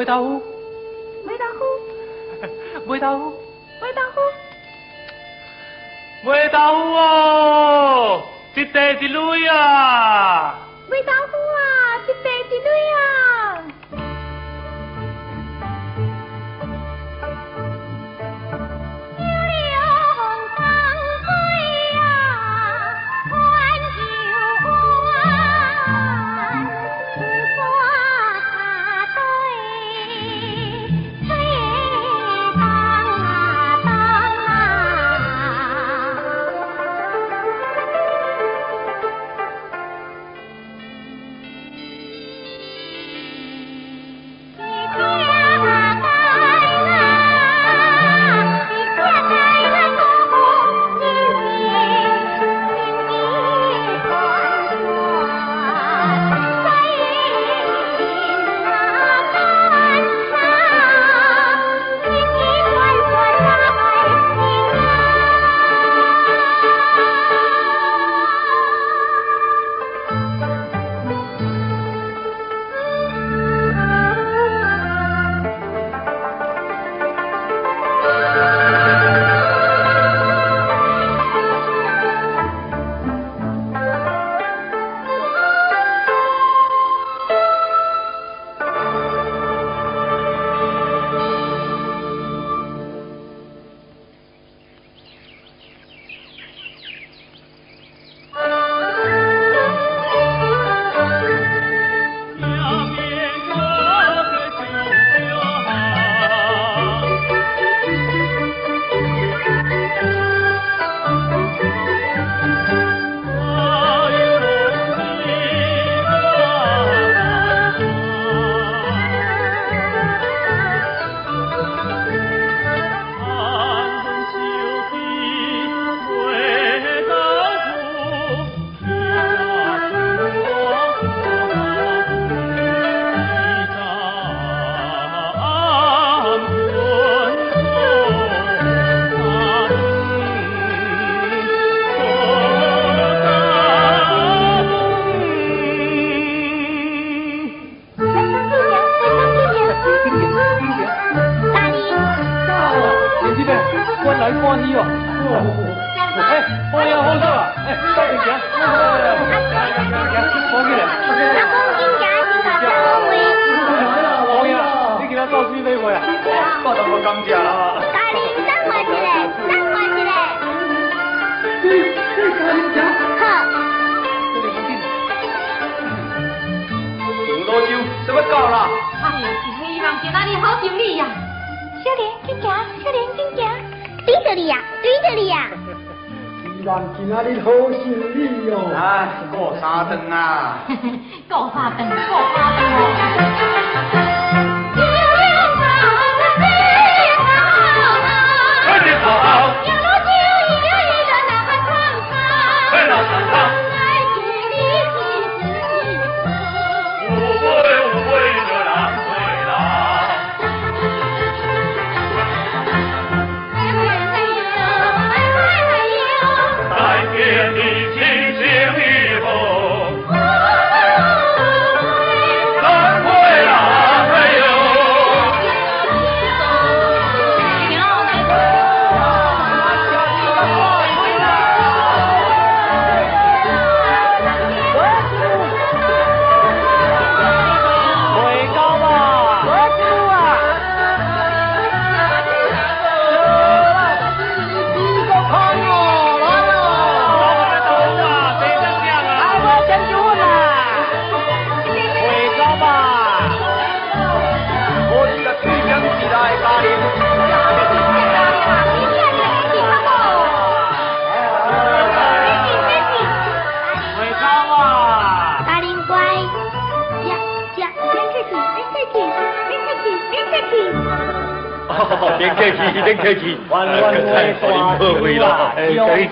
梅豆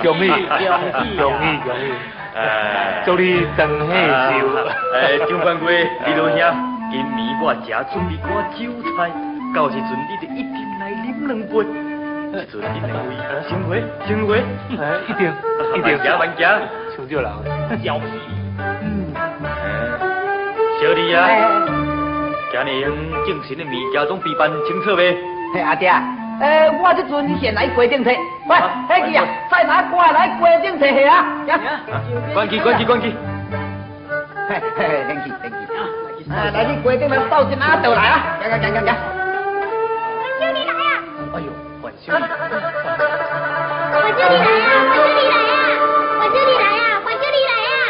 恭喜恭喜恭喜恭喜！哎，祝你长喜寿！哎，张官贵，李老兄，今年我正准备赶酒菜，到时阵你就一定来啉两杯。这阵你两位先回，先回。哎，一定，一定。慢行，慢行。像少人。小屁。嗯。小弟啊，今年正神的物件总备办清楚未？嘿，阿爹，诶，我这阵先来规定摕。喂，黑记啊，再拿过来规定摕下啊。关机，关机，关机。嘿嘿，等去，等去。啊，来，你规定来倒进阿豆来啊，行行行行行。万兄你来啊！哎呦，万兄。万兄你来啊！万兄你来啊！万兄你来啊！万兄你来啊！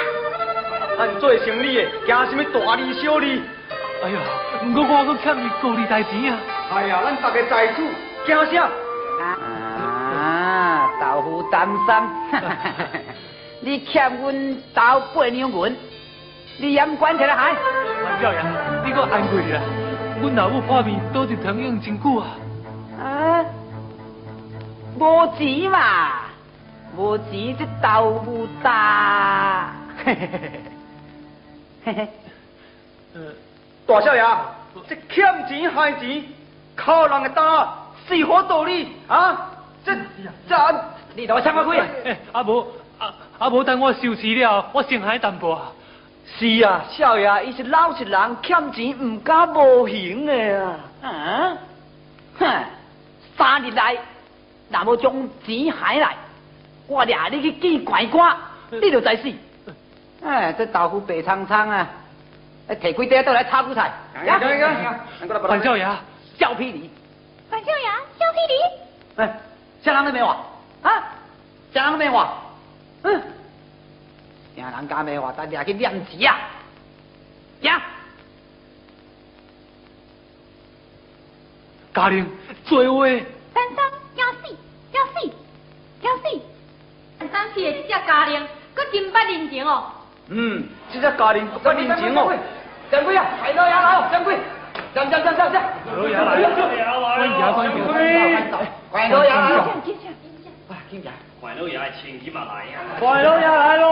俺做生意的，惊什么大利小利？哎呀，不过我搁欠你高利贷钱啊！哎呀，咱大家财主，惊啥？啊，豆腐担心，你欠阮豆八两银，你也管起来还？万少爷，你搁安过啊？阮老母破面都是疼用真久啊！啊，无钱嘛，无钱这豆腐大，嘿嘿嘿嘿嘿，呃，大少爷，这欠钱害钱，靠人个担，是何道理啊？这这，你同我抢我开！阿无阿阿无等我收拾了，我先还淡薄啊。是啊，少爷，伊是老实人，欠钱唔敢无行的啊。啊？哼，三日来，若无将钱还来，我掠你去见官官，你就知死。哎，这豆腐白苍苍啊！提几袋倒来炒韭菜。范少爷，小屁梨。范少爷，小屁梨。哎，啥人都没话啊？啥人都没话。嗯。听人家没话，咱俩去念字啊！行。家玲，做话。三三要死，要死，要死！三三是这只家玲，搁真不认情哦。嗯，这只家玲不认情哦。掌柜啊，快老爷来掌柜，上上上上上。老爷来了，关衙关衙。快老爷来了。进进进啊，进去。快老爷请来呀！快老爷来喽！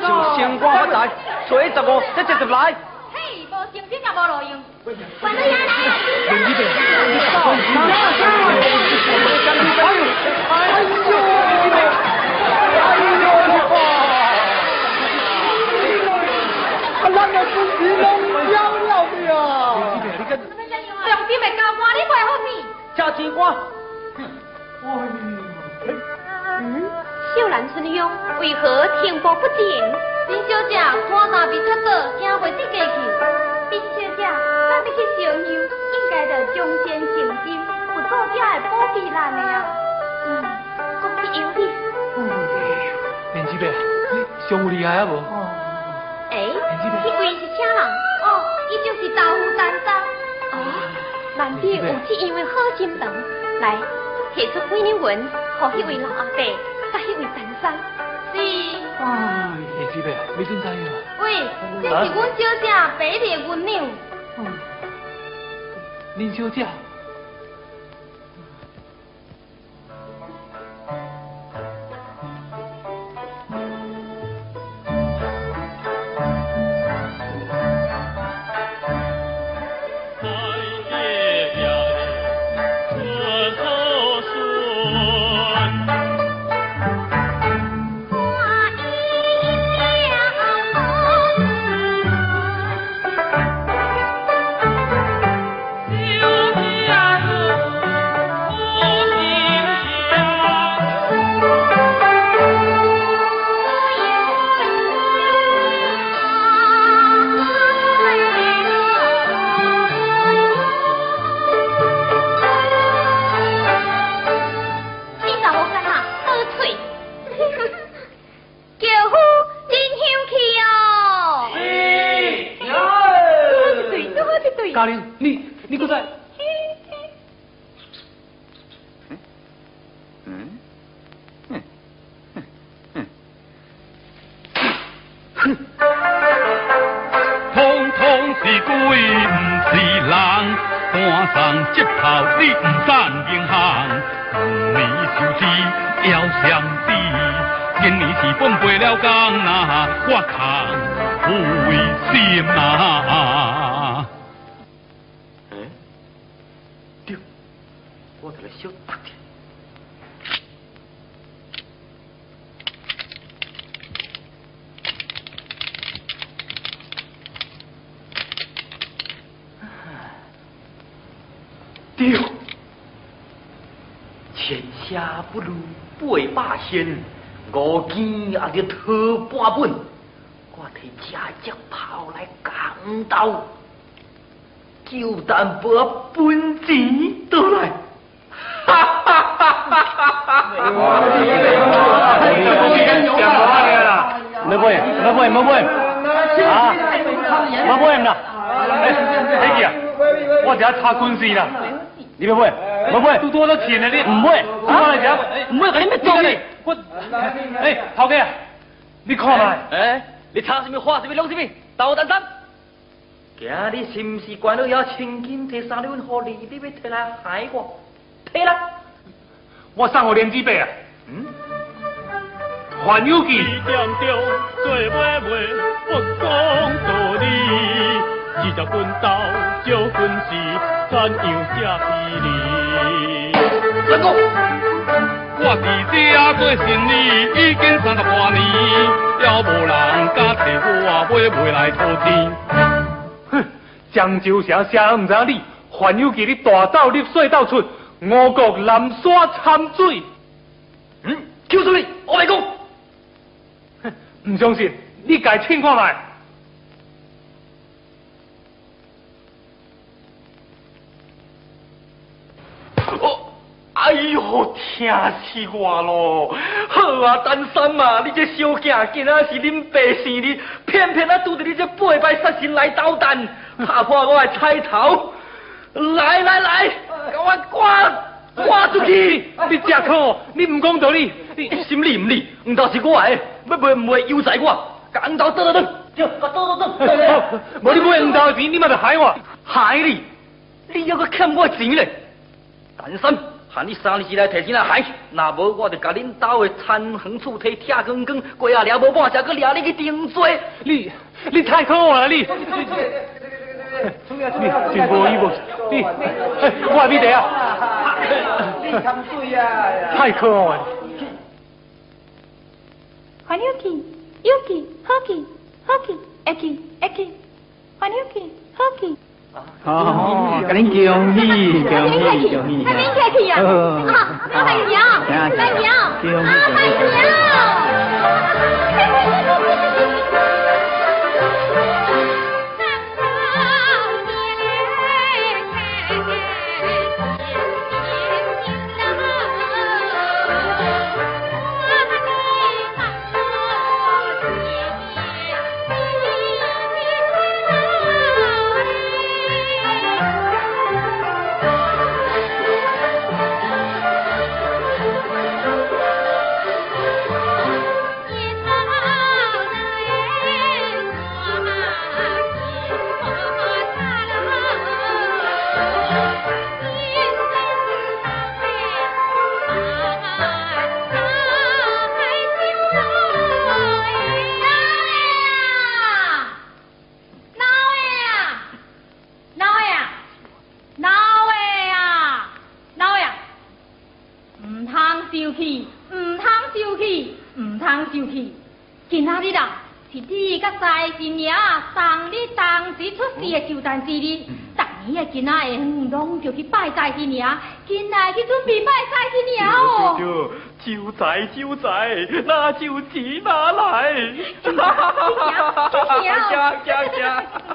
就先官发财，随十五，一直就来。嘿，无成品也无路用。快老爷来了！快一点！哎呦！哎呦！咱的公司弄焦了的呀！你快好你。加钱官。嗯，秀兰春香为何停步不前？林小姐看那边出倒，惊袂得过去。林小姐，咱要去烧香，应该着将钱成金，有作者会保庇咱的呀。嗯，恭喜有你。连姊妹，你上有厉害啊无？难得有这样的好心肠，来，提出几两银，给迄位老阿伯，甲迄位陈生。是。哎，连姊妹，你怎知啊？喂，这是阮小姐白的银两。林小姐。高玲，你你给我在。本。我替家将跑来讲道，就但把本钱倒来。哈哈哈哈哈哈！没买，没买，没买，啊，没买唔啦？哎，黑姐啊，我等下查官司啦，你要买？没买？都多少钱啊你？唔买，我来讲，唔买，你咩做你？我，哎，头家，你看下，哎，你查什么话？什么弄什么？斗胆胆！今日是不是关了要千金提三两银你？你要提来害我？提啦！我送我连几百啊？嗯？还有记。做买卖不讲道理，只条棍刀就棍是怎样下霹雳？三哥，我伫这过生理已经三十多年，了无人敢替我买卖来讨钱。哼，漳州城谁人唔知你？还有记你大道入水道出，五国南沙掺水。嗯，叫出你，我来讲。哼，唔相信，你家请看来。哦，哎呦，疼死我咯！好啊，丹山啊，你这小囝今仔是恁爸生日，偏偏啊拄着你这八百杀神来捣蛋，打破我的彩头。来来来，给我赶赶出去！你这可，你唔讲道理，你心理唔理，唔都是我的，要买唔会悠哉我，赶到走走走，走走走走。无你买唔到钱，你嘛就害我，害你！你要个欠我钱嘞！单身，喊你三日之内提钱来还，那无我就甲恁兜的田横厝摕铁羹羹，过啊了无半只，搁掠你去定罪。你你太可恶了你！你真无义无你，我咪得啊！你贪水啊！太可恶了！还有去，有去，好去，好去，会去，会去，还有去，好去。哦，跟恁恭喜，恭喜，恭喜！快点客气啊！啊，大娘，大娘，啊，大娘！就在，那就钱哪来。哈哈哈哈哈！三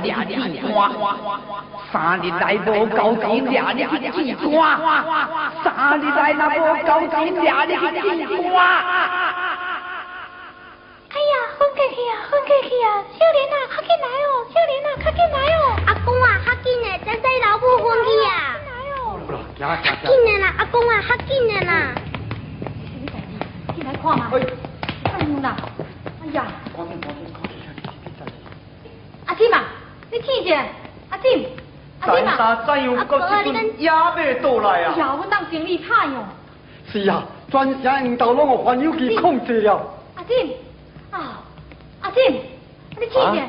钱，掠你去治官；三日来无交钱，掠你去治官；三日来那无交钱，掠你去治官。哎呀，昏过去啊，昏过去啊！少年啊，快进来哦！少年啊，快进来哦！阿公啊，较紧的，再使老母昏去啊！来较紧的啦，阿公啊，较紧的啦！进来看嘛。哎呦啦，哎呀！阿金啊，你听一下，阿金，阿金啊！三怎样到这阵也未倒来啊？呀，阮当生意歹哟。是啊，全城领导拢有环友机控制了。阿金，啊，阿金，你听一下，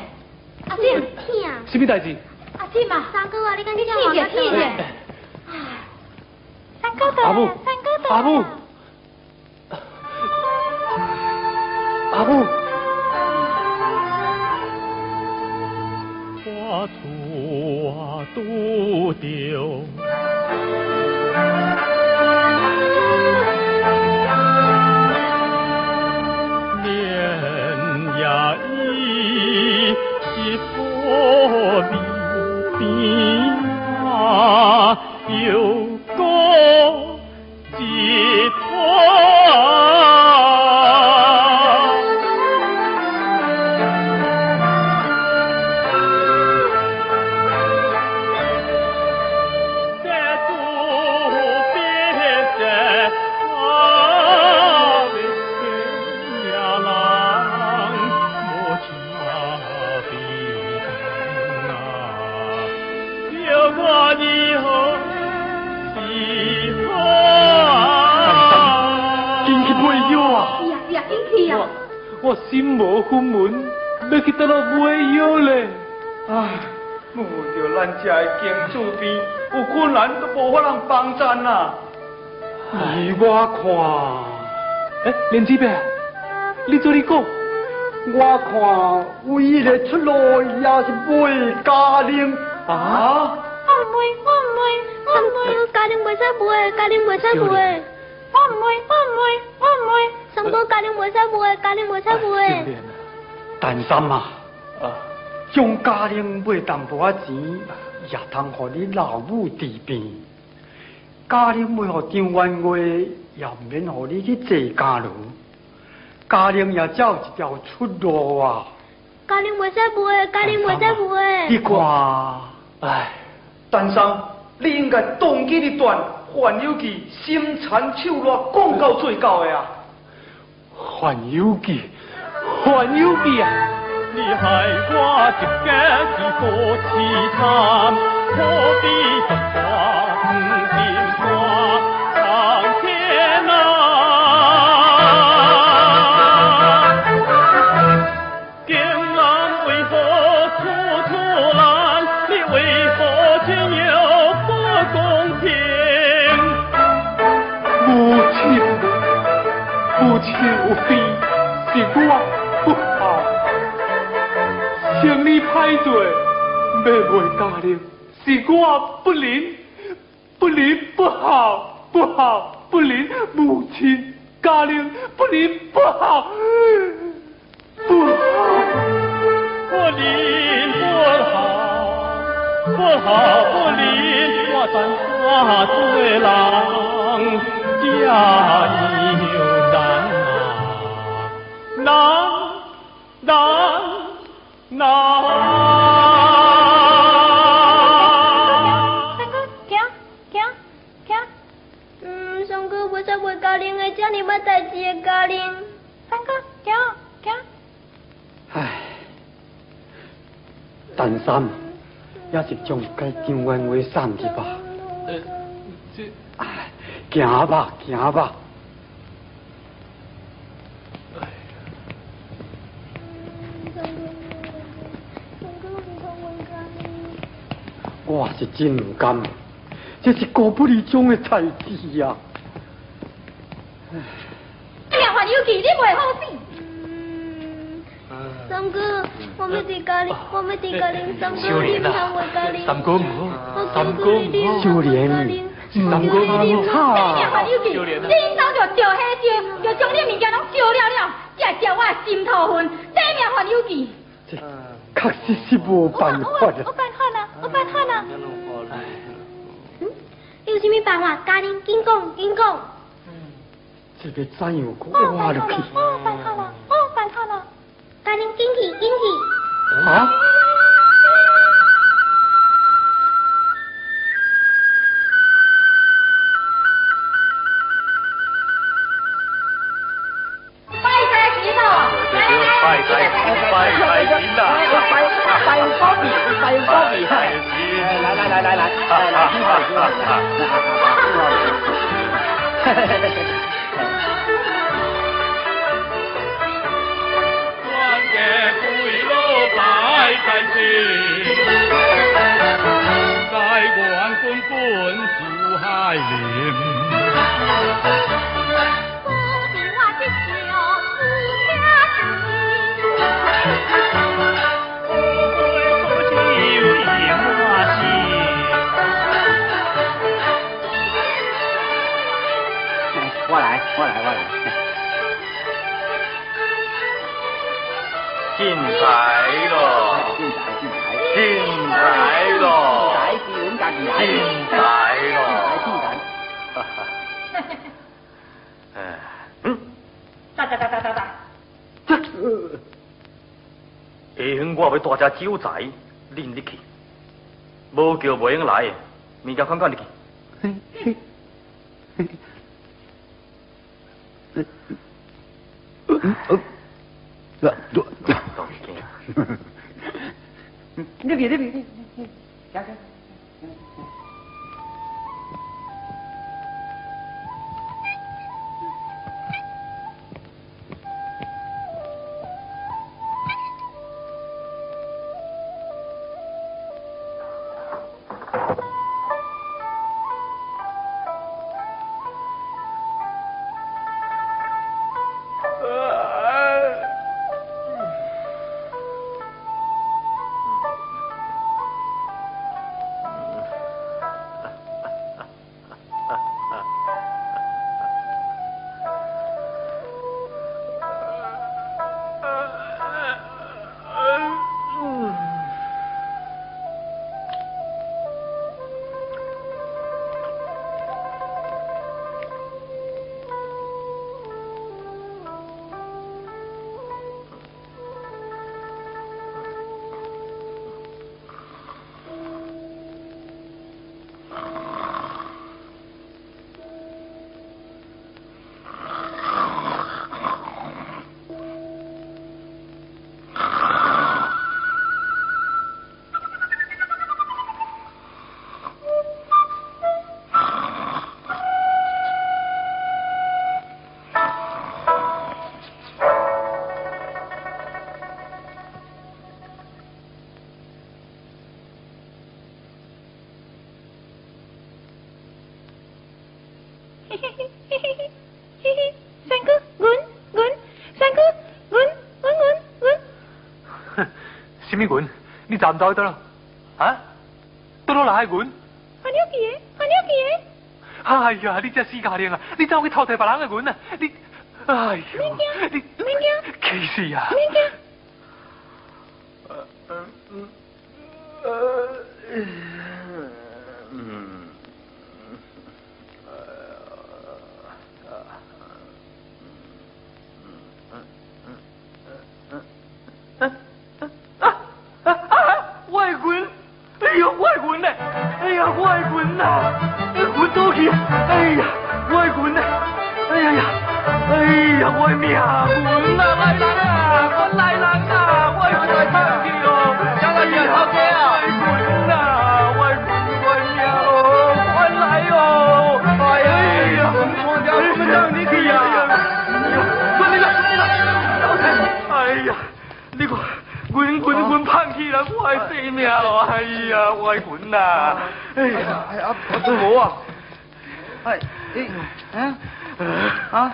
阿金，听啊！什么代志？阿金啊，三哥啊，你赶紧听一下，听一下。三哥的，阿母三哥的。阿母，阿母，花土我独丢。无分文，要去倒落买药嘞。唉，摸着咱这的经主边，有困难都无法通帮衬啊！依我看哎，莲子伯，你做你讲，看，我看唯一的出路也是卖家庭啊！我唔会，我唔会，我唔会，家庭袂使卖，家庭袂使买。我唔会，我唔会，我唔会。三哥家你袂使买，家你袂使买。担心啊！将家庭买淡薄仔钱，也通互你老母治病。家庭买互张元月，也免互你去坐家奴。家庭也只有一条出路啊！家庭袂使买，家庭袂使买。你看，唉，丹生，你应该当机立断，患有其心残手热，讲到最高的啊！还有记，还有记啊！你害我一家是多凄惨，何必将花红金母亲有病，是我不好。生理歹做，要卖家庭，是我不灵，不灵不好，不好不灵，母亲家庭不灵不好，不好。不灵不好，不好不灵，我怎化做人家有难啊，难难难。三哥，行行行。嗯，三哥袂使买家庭的，这么捌代志的家庭。三哥，行行。唉，丹三，也是将该张元伟送去吧。呃，这唉，行吧，行吧。我是真唔甘，这是国不离中的代志呀、哎呀，还有记，你袂好死。三哥，我要伫家里，我要伫家里。三哥，少年你唔通啊为家里。三哥唔好，三哥唔好，少年，三哥你唔好。命还有记，你因兜就招黑招，就将你物件拢烧了了，才叫我的心头恨，这命还有记。这确实是无办法有什么办法？家人紧讲，紧讲。这个怎样挂落去？哦，办好了，哦，办好了。家人紧去，紧去。啊？大 只酒仔拎入去，无叫袂用来，物件看看入去。你别，你别，你你，下去。你站唔到得啦？啊？到到哪系管？阿鸟姐，阿鸟姐。哎呀，你只私家娘啊！你走去偷睇别人嘅管啊！你，哎呀，你，咩惊？气死啊！咩啊。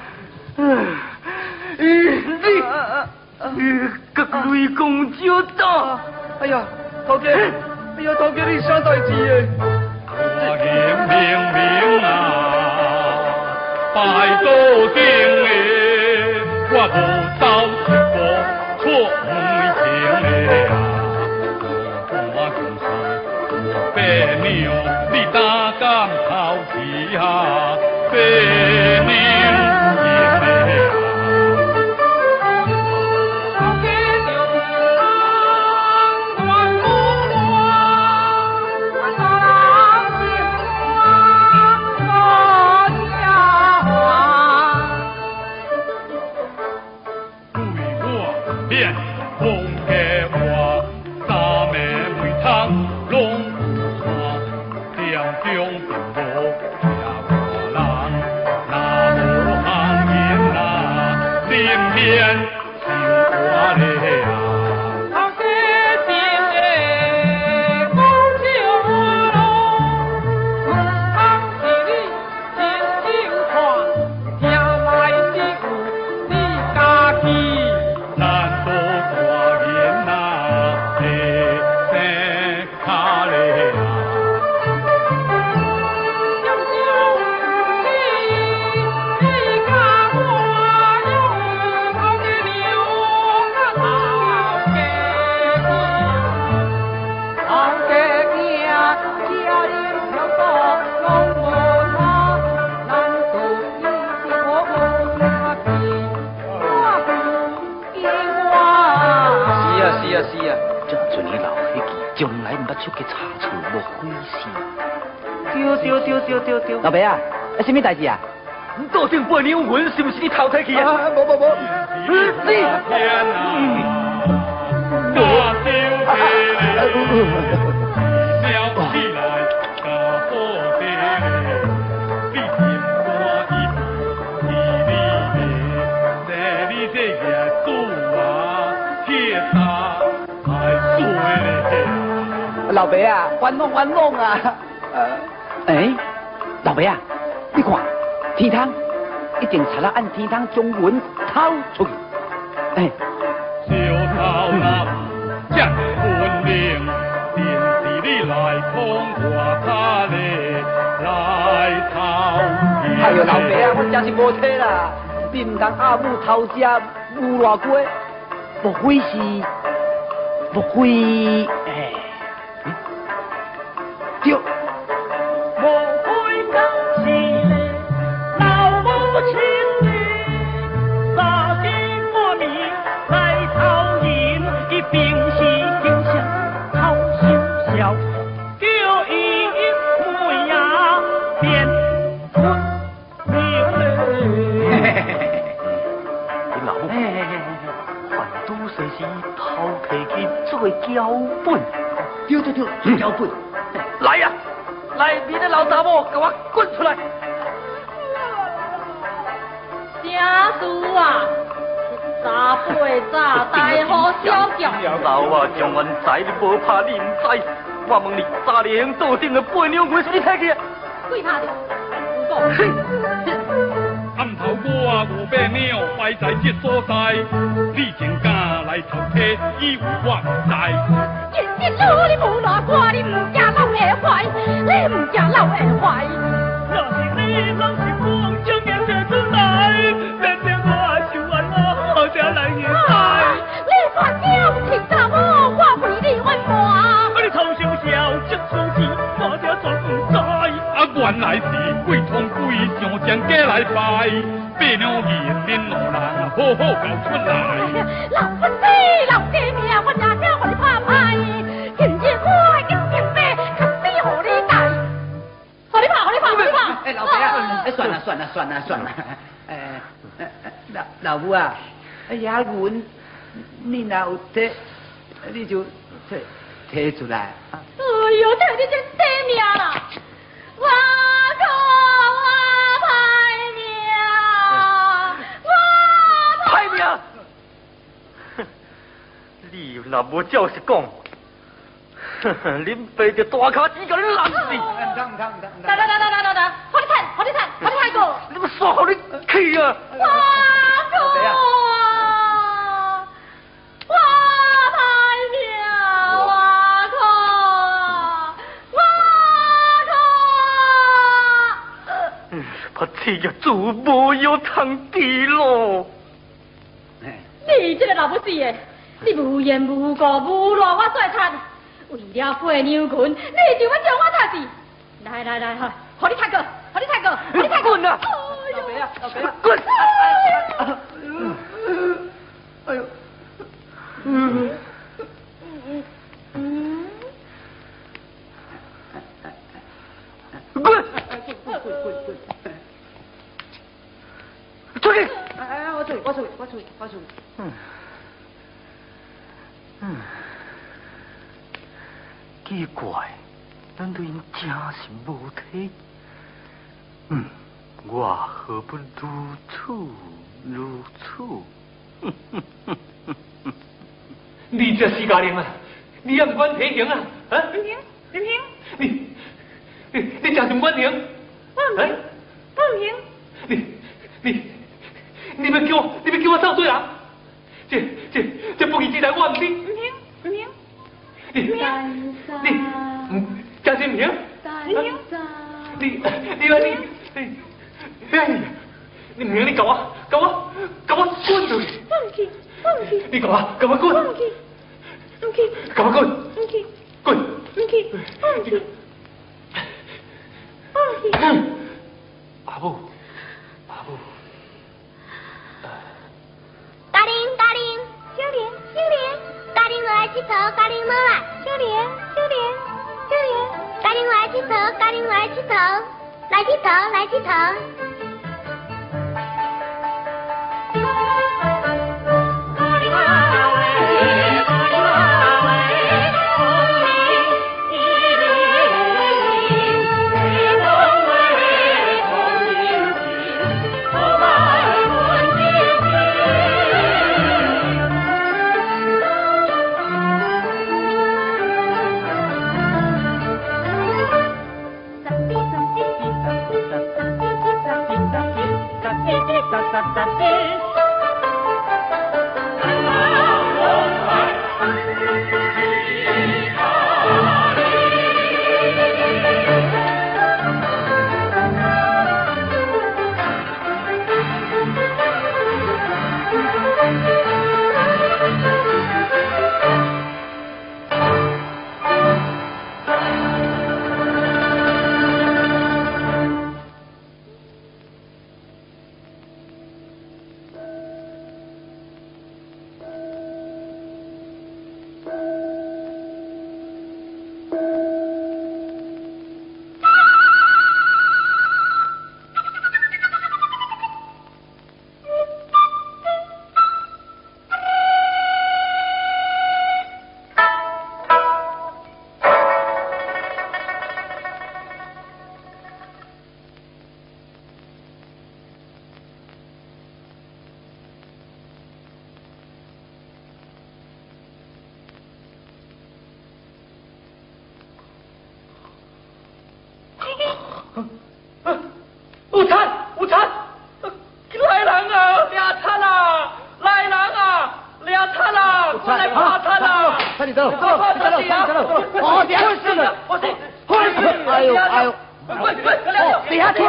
啊？你到顶背年，我是不是你偷睇去啊？不不不，不是。老伯啊，冤枉冤枉啊！哎、老伯啊，你看天堂一定查了按天堂中文掏出去。哎，小偷男将本领，定是你来空话他嘞来偷。哎呦，老白啊，我真是无体啦！你唔当阿母偷食乌拉瓜，莫非是？莫非？哎，提起做脚本。丢丢丢，脚本。来呀、来，你的老杂毛，给我滚出来！家主啊，杂大好小脚。老啊，将你不怕你唔知，我问你，顶的背娘为你睇起？鬼怕的，不讲。暗头哥啊，我背娘摆在这所在，你真。头我，努力无赖乖，你老坏，你老下坏。若是你老是光睁出来，我好来坏？你发嬲，气查某，我你。啊你，这我。啊原来是鬼通鬼上将家来拜，八两二恁老人好好交出来。老。算了算了算了哎，老老吴啊，哎呀，阮你那有得，你就提提出来。哎呦，这你真爹命啦！我可我歹命，我歹命。哼，你若无照实讲，哼哼，恁爸就大卡子甲恁烂死。等等等等等等等等等，快点看，快点看，快大哥，你们说好的去啊！大哥，哇太妙，大哥，大哥，不咯！你这个老不死的，你无言无顾无乱我做惨，为了背牛群，你就要叫我贪钱！来来来哈，好你太哥，好你太哥。滚啊！老白啊，老白啊，滚！哎呦，嗯。滚！滚滚滚滚滚！出去！哎哎，我出去，我出去，我出去，我出去。嗯。嗯。奇怪，咱对因真是无体。嗯，我何不如此如此？你这是家人啊！你也不管体型啊？啊？林平，林平，你你你讲什么关庭？王平，王平，你你你们给我你们给我上罪啊！这这这不义之财我唔知。林平，你你嗯，张新平，林平，你你你你你哎呀！你明你搞我搞我搞我滚出去！放弃，放弃，你搞我搞我滚！放弃，放弃，搞我滚！放弃，滚！放弃，放弃，放弃。阿母，阿母，大林，大林，小莲，小莲，大林来剃头，大林来，小莲，小莲，小莲，大林来剃头，大林来剃头，来剃头，来剃头。底下听，交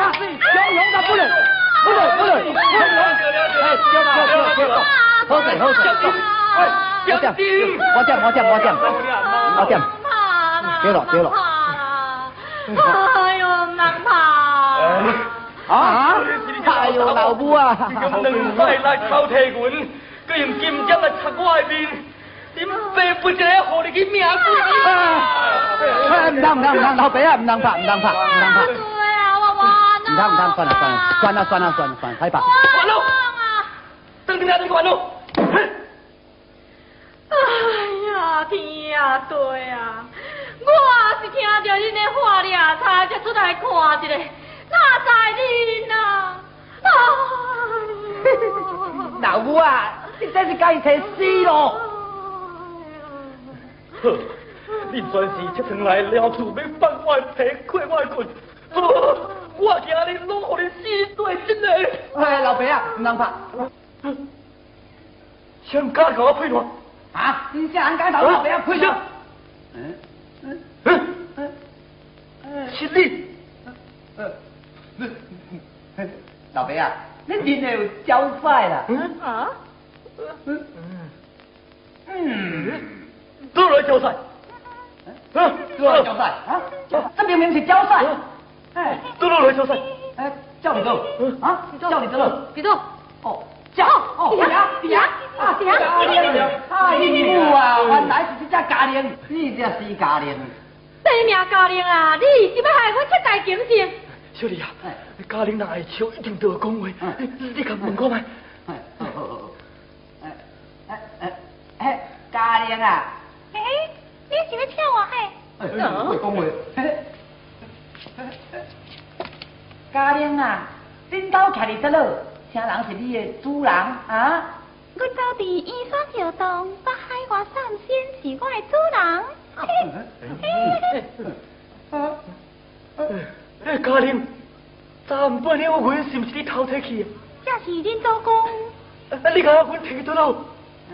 勇的不能，不能，不能，不能，哎，交交交交，好水，好水，我点，我点，我点，我点，我点，对了，对了，哎呦，难怕。啊，哎呦，老母啊，咁两块来偷提阮，佮用金针来插我的面，恁爸不一个互你去命鬼哎，唔通唔通唔通，老爸啊，唔通拍，唔通拍，唔通拍，唔通唔通，算了算了，算了算了算了算了，快拍。完了，等你俩你完了。哎呀，天啊，对啊，我是听到恁的话俩才才出来看一下，哪知恁啊？老母啊，你真是该死死咯！好，你算是这趟来了厝要放我的皮，亏我的棍。哦，我今日拢互你死对真的。哎，老爸啊，唔通拍。想敢甲我配合？啊，你这人敢头老爸啊，配合？嗯嗯嗯嗯，是你。老爸啊，你真系有交赛啦？啊？嗯嗯嗯，都来交赛。交赛啊？这明明是交赛。哎，都来交赛。哎，叫你走，啊，叫你走，别动。哦，叫，哦，呀呀，啊，家玲，哎呦啊，原来是这只家玲，你这是家玲。生命家玲啊，你是要害我出大惊性？小丽啊，家玲若会笑，一定对我讲话。你甲问看卖。哎，哎哎哎哎，家玲啊，是要跳我嘿？哎，会讲话。家玲啊，恁兜徛伫倒落，啥人是你的主人啊？我走伫医山桥洞，北海花三仙是我的主人。哎，家玲，昨昏半夜我问是毋是你偷摕去？这是恁祖公，你甲我阮摕去倒落？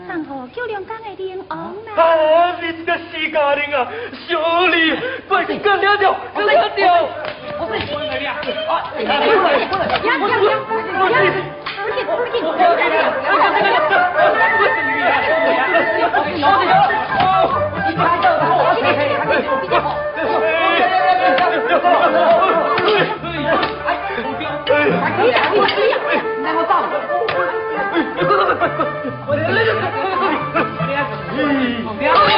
送互九龙岗的灵王啦。啊，你这是家玲啊，小李，快去干了掉，干了掉！我是我来了，啊，呀呀呀！呀，不进不进！来我走。转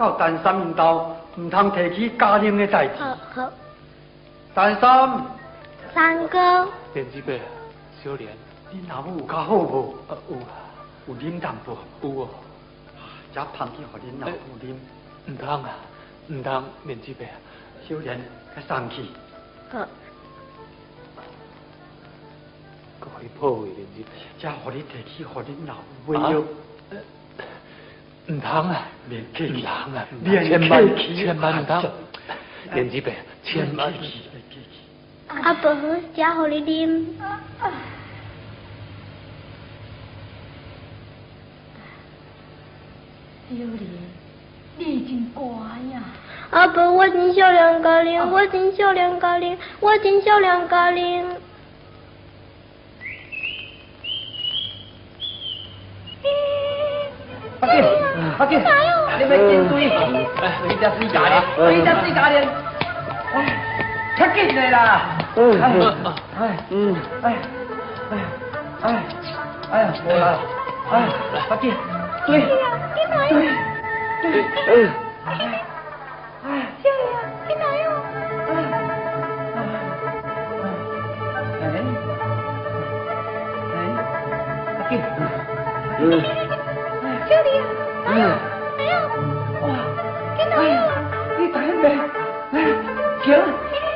到陈三面道，唔通提起家玲的代志。好好，单三，三哥，电子伯，小莲，你老母有较好无？啊有啊，有啉淡薄？有哦，才捧去互恁老母啉。唔通啊，唔通，面子伯，小莲，较生气。好，各位破坏面子伯。才互你提起，互恁老母买药。唔通啊，免客气。唔通啊，免千万客气。千万唔通，面子白，千万阿伯，才互你啉。小莲，你真乖呀！阿伯，我真少年家玲，我真少年家玲，我真少年家玲。阿姐，阿姐，你咪见对，你只死家只死家咧，出劲嚟啦！哎，嗯，哎，哎，哎，哎呀，冇啦，哎，阿弟，对，对，对，嗯，哎，你哪有？哎，哎，阿姐，嗯。小丽，嗯，哎呀，哇，你哪有？你睇未？停，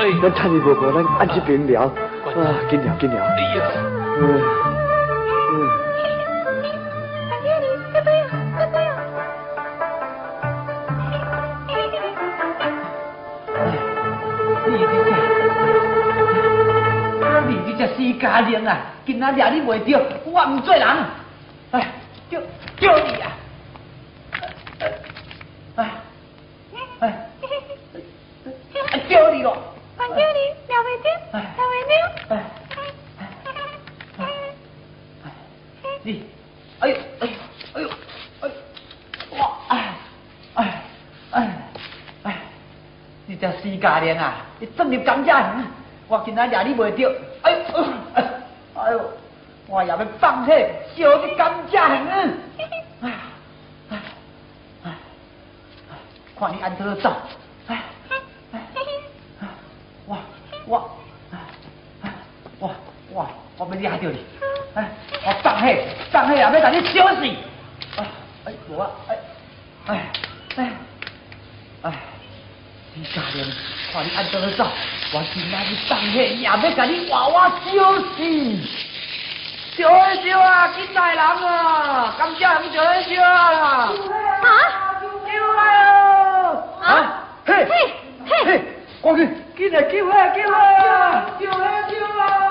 咱趁伊无无，咱按这边聊。啊，紧聊紧聊。哎呀。嗯嗯。你这死家人啊！今仔日你袂着，我唔做人。哎，叫叫你啊！哎哎，叫你咯！我叫你廖伟丁，廖伟丁。哎哎，哎呦哎呦哎呦哎，哇哎哎哎哎，你这死家人啊！你怎入甘蔗园？我今仔日你袂着，哎呦哎呦，我也要放火烧你甘蔗园。哎哎哎，看你安怎走？哎哎，我我我我我要抓着你，哎，我放火放火也要把你烧死。啊哎我哎哎哎哎，你家人看你安怎走？我今仔日放火也要把你娃娃烧死。烧啊烧啊，紧来人啊！甘蔗园烧一烧啊！啊！救啊！啊！嘿嘿嘿，嘿，赶紧，紧来救啊救啊！救啊救啊！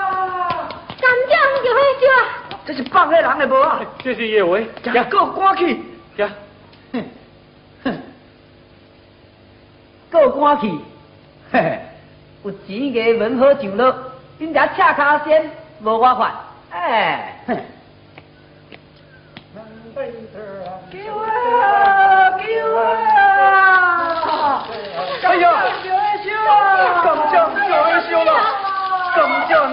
甘蔗园就火烧啊！这是放火人的无啊！这是叶话，呀，够赶去！呀，哼哼，够赶去！嘿嘿，有钱个门好上落，恁家赤脚先无我法。哎，哼！救啊救啊！哎呀，救啊救啊！甘蔗就会烧了，甘蔗就会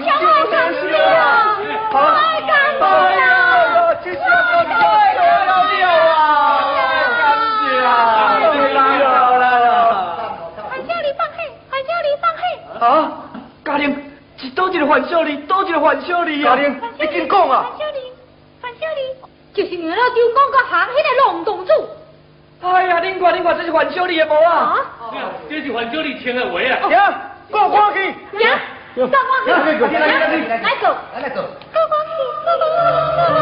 烧了，啊！哎呀，这下可就烧了了啊！甘蔗就烧了。还叫你放火，还叫你放火。啊，家玲，是倒一个范小丽，倒一个范小丽啊！家玲，你紧讲啊！范小玲，范小玲，就是原来丢讲个行迄个龙洞主。哎呀，恁看恁看，这是范小丽的无啊？啊！这是黄小丽听的话啊！呀，过看去。呀，上光去，来走。来来走。高光喜，高光喜，高光喜。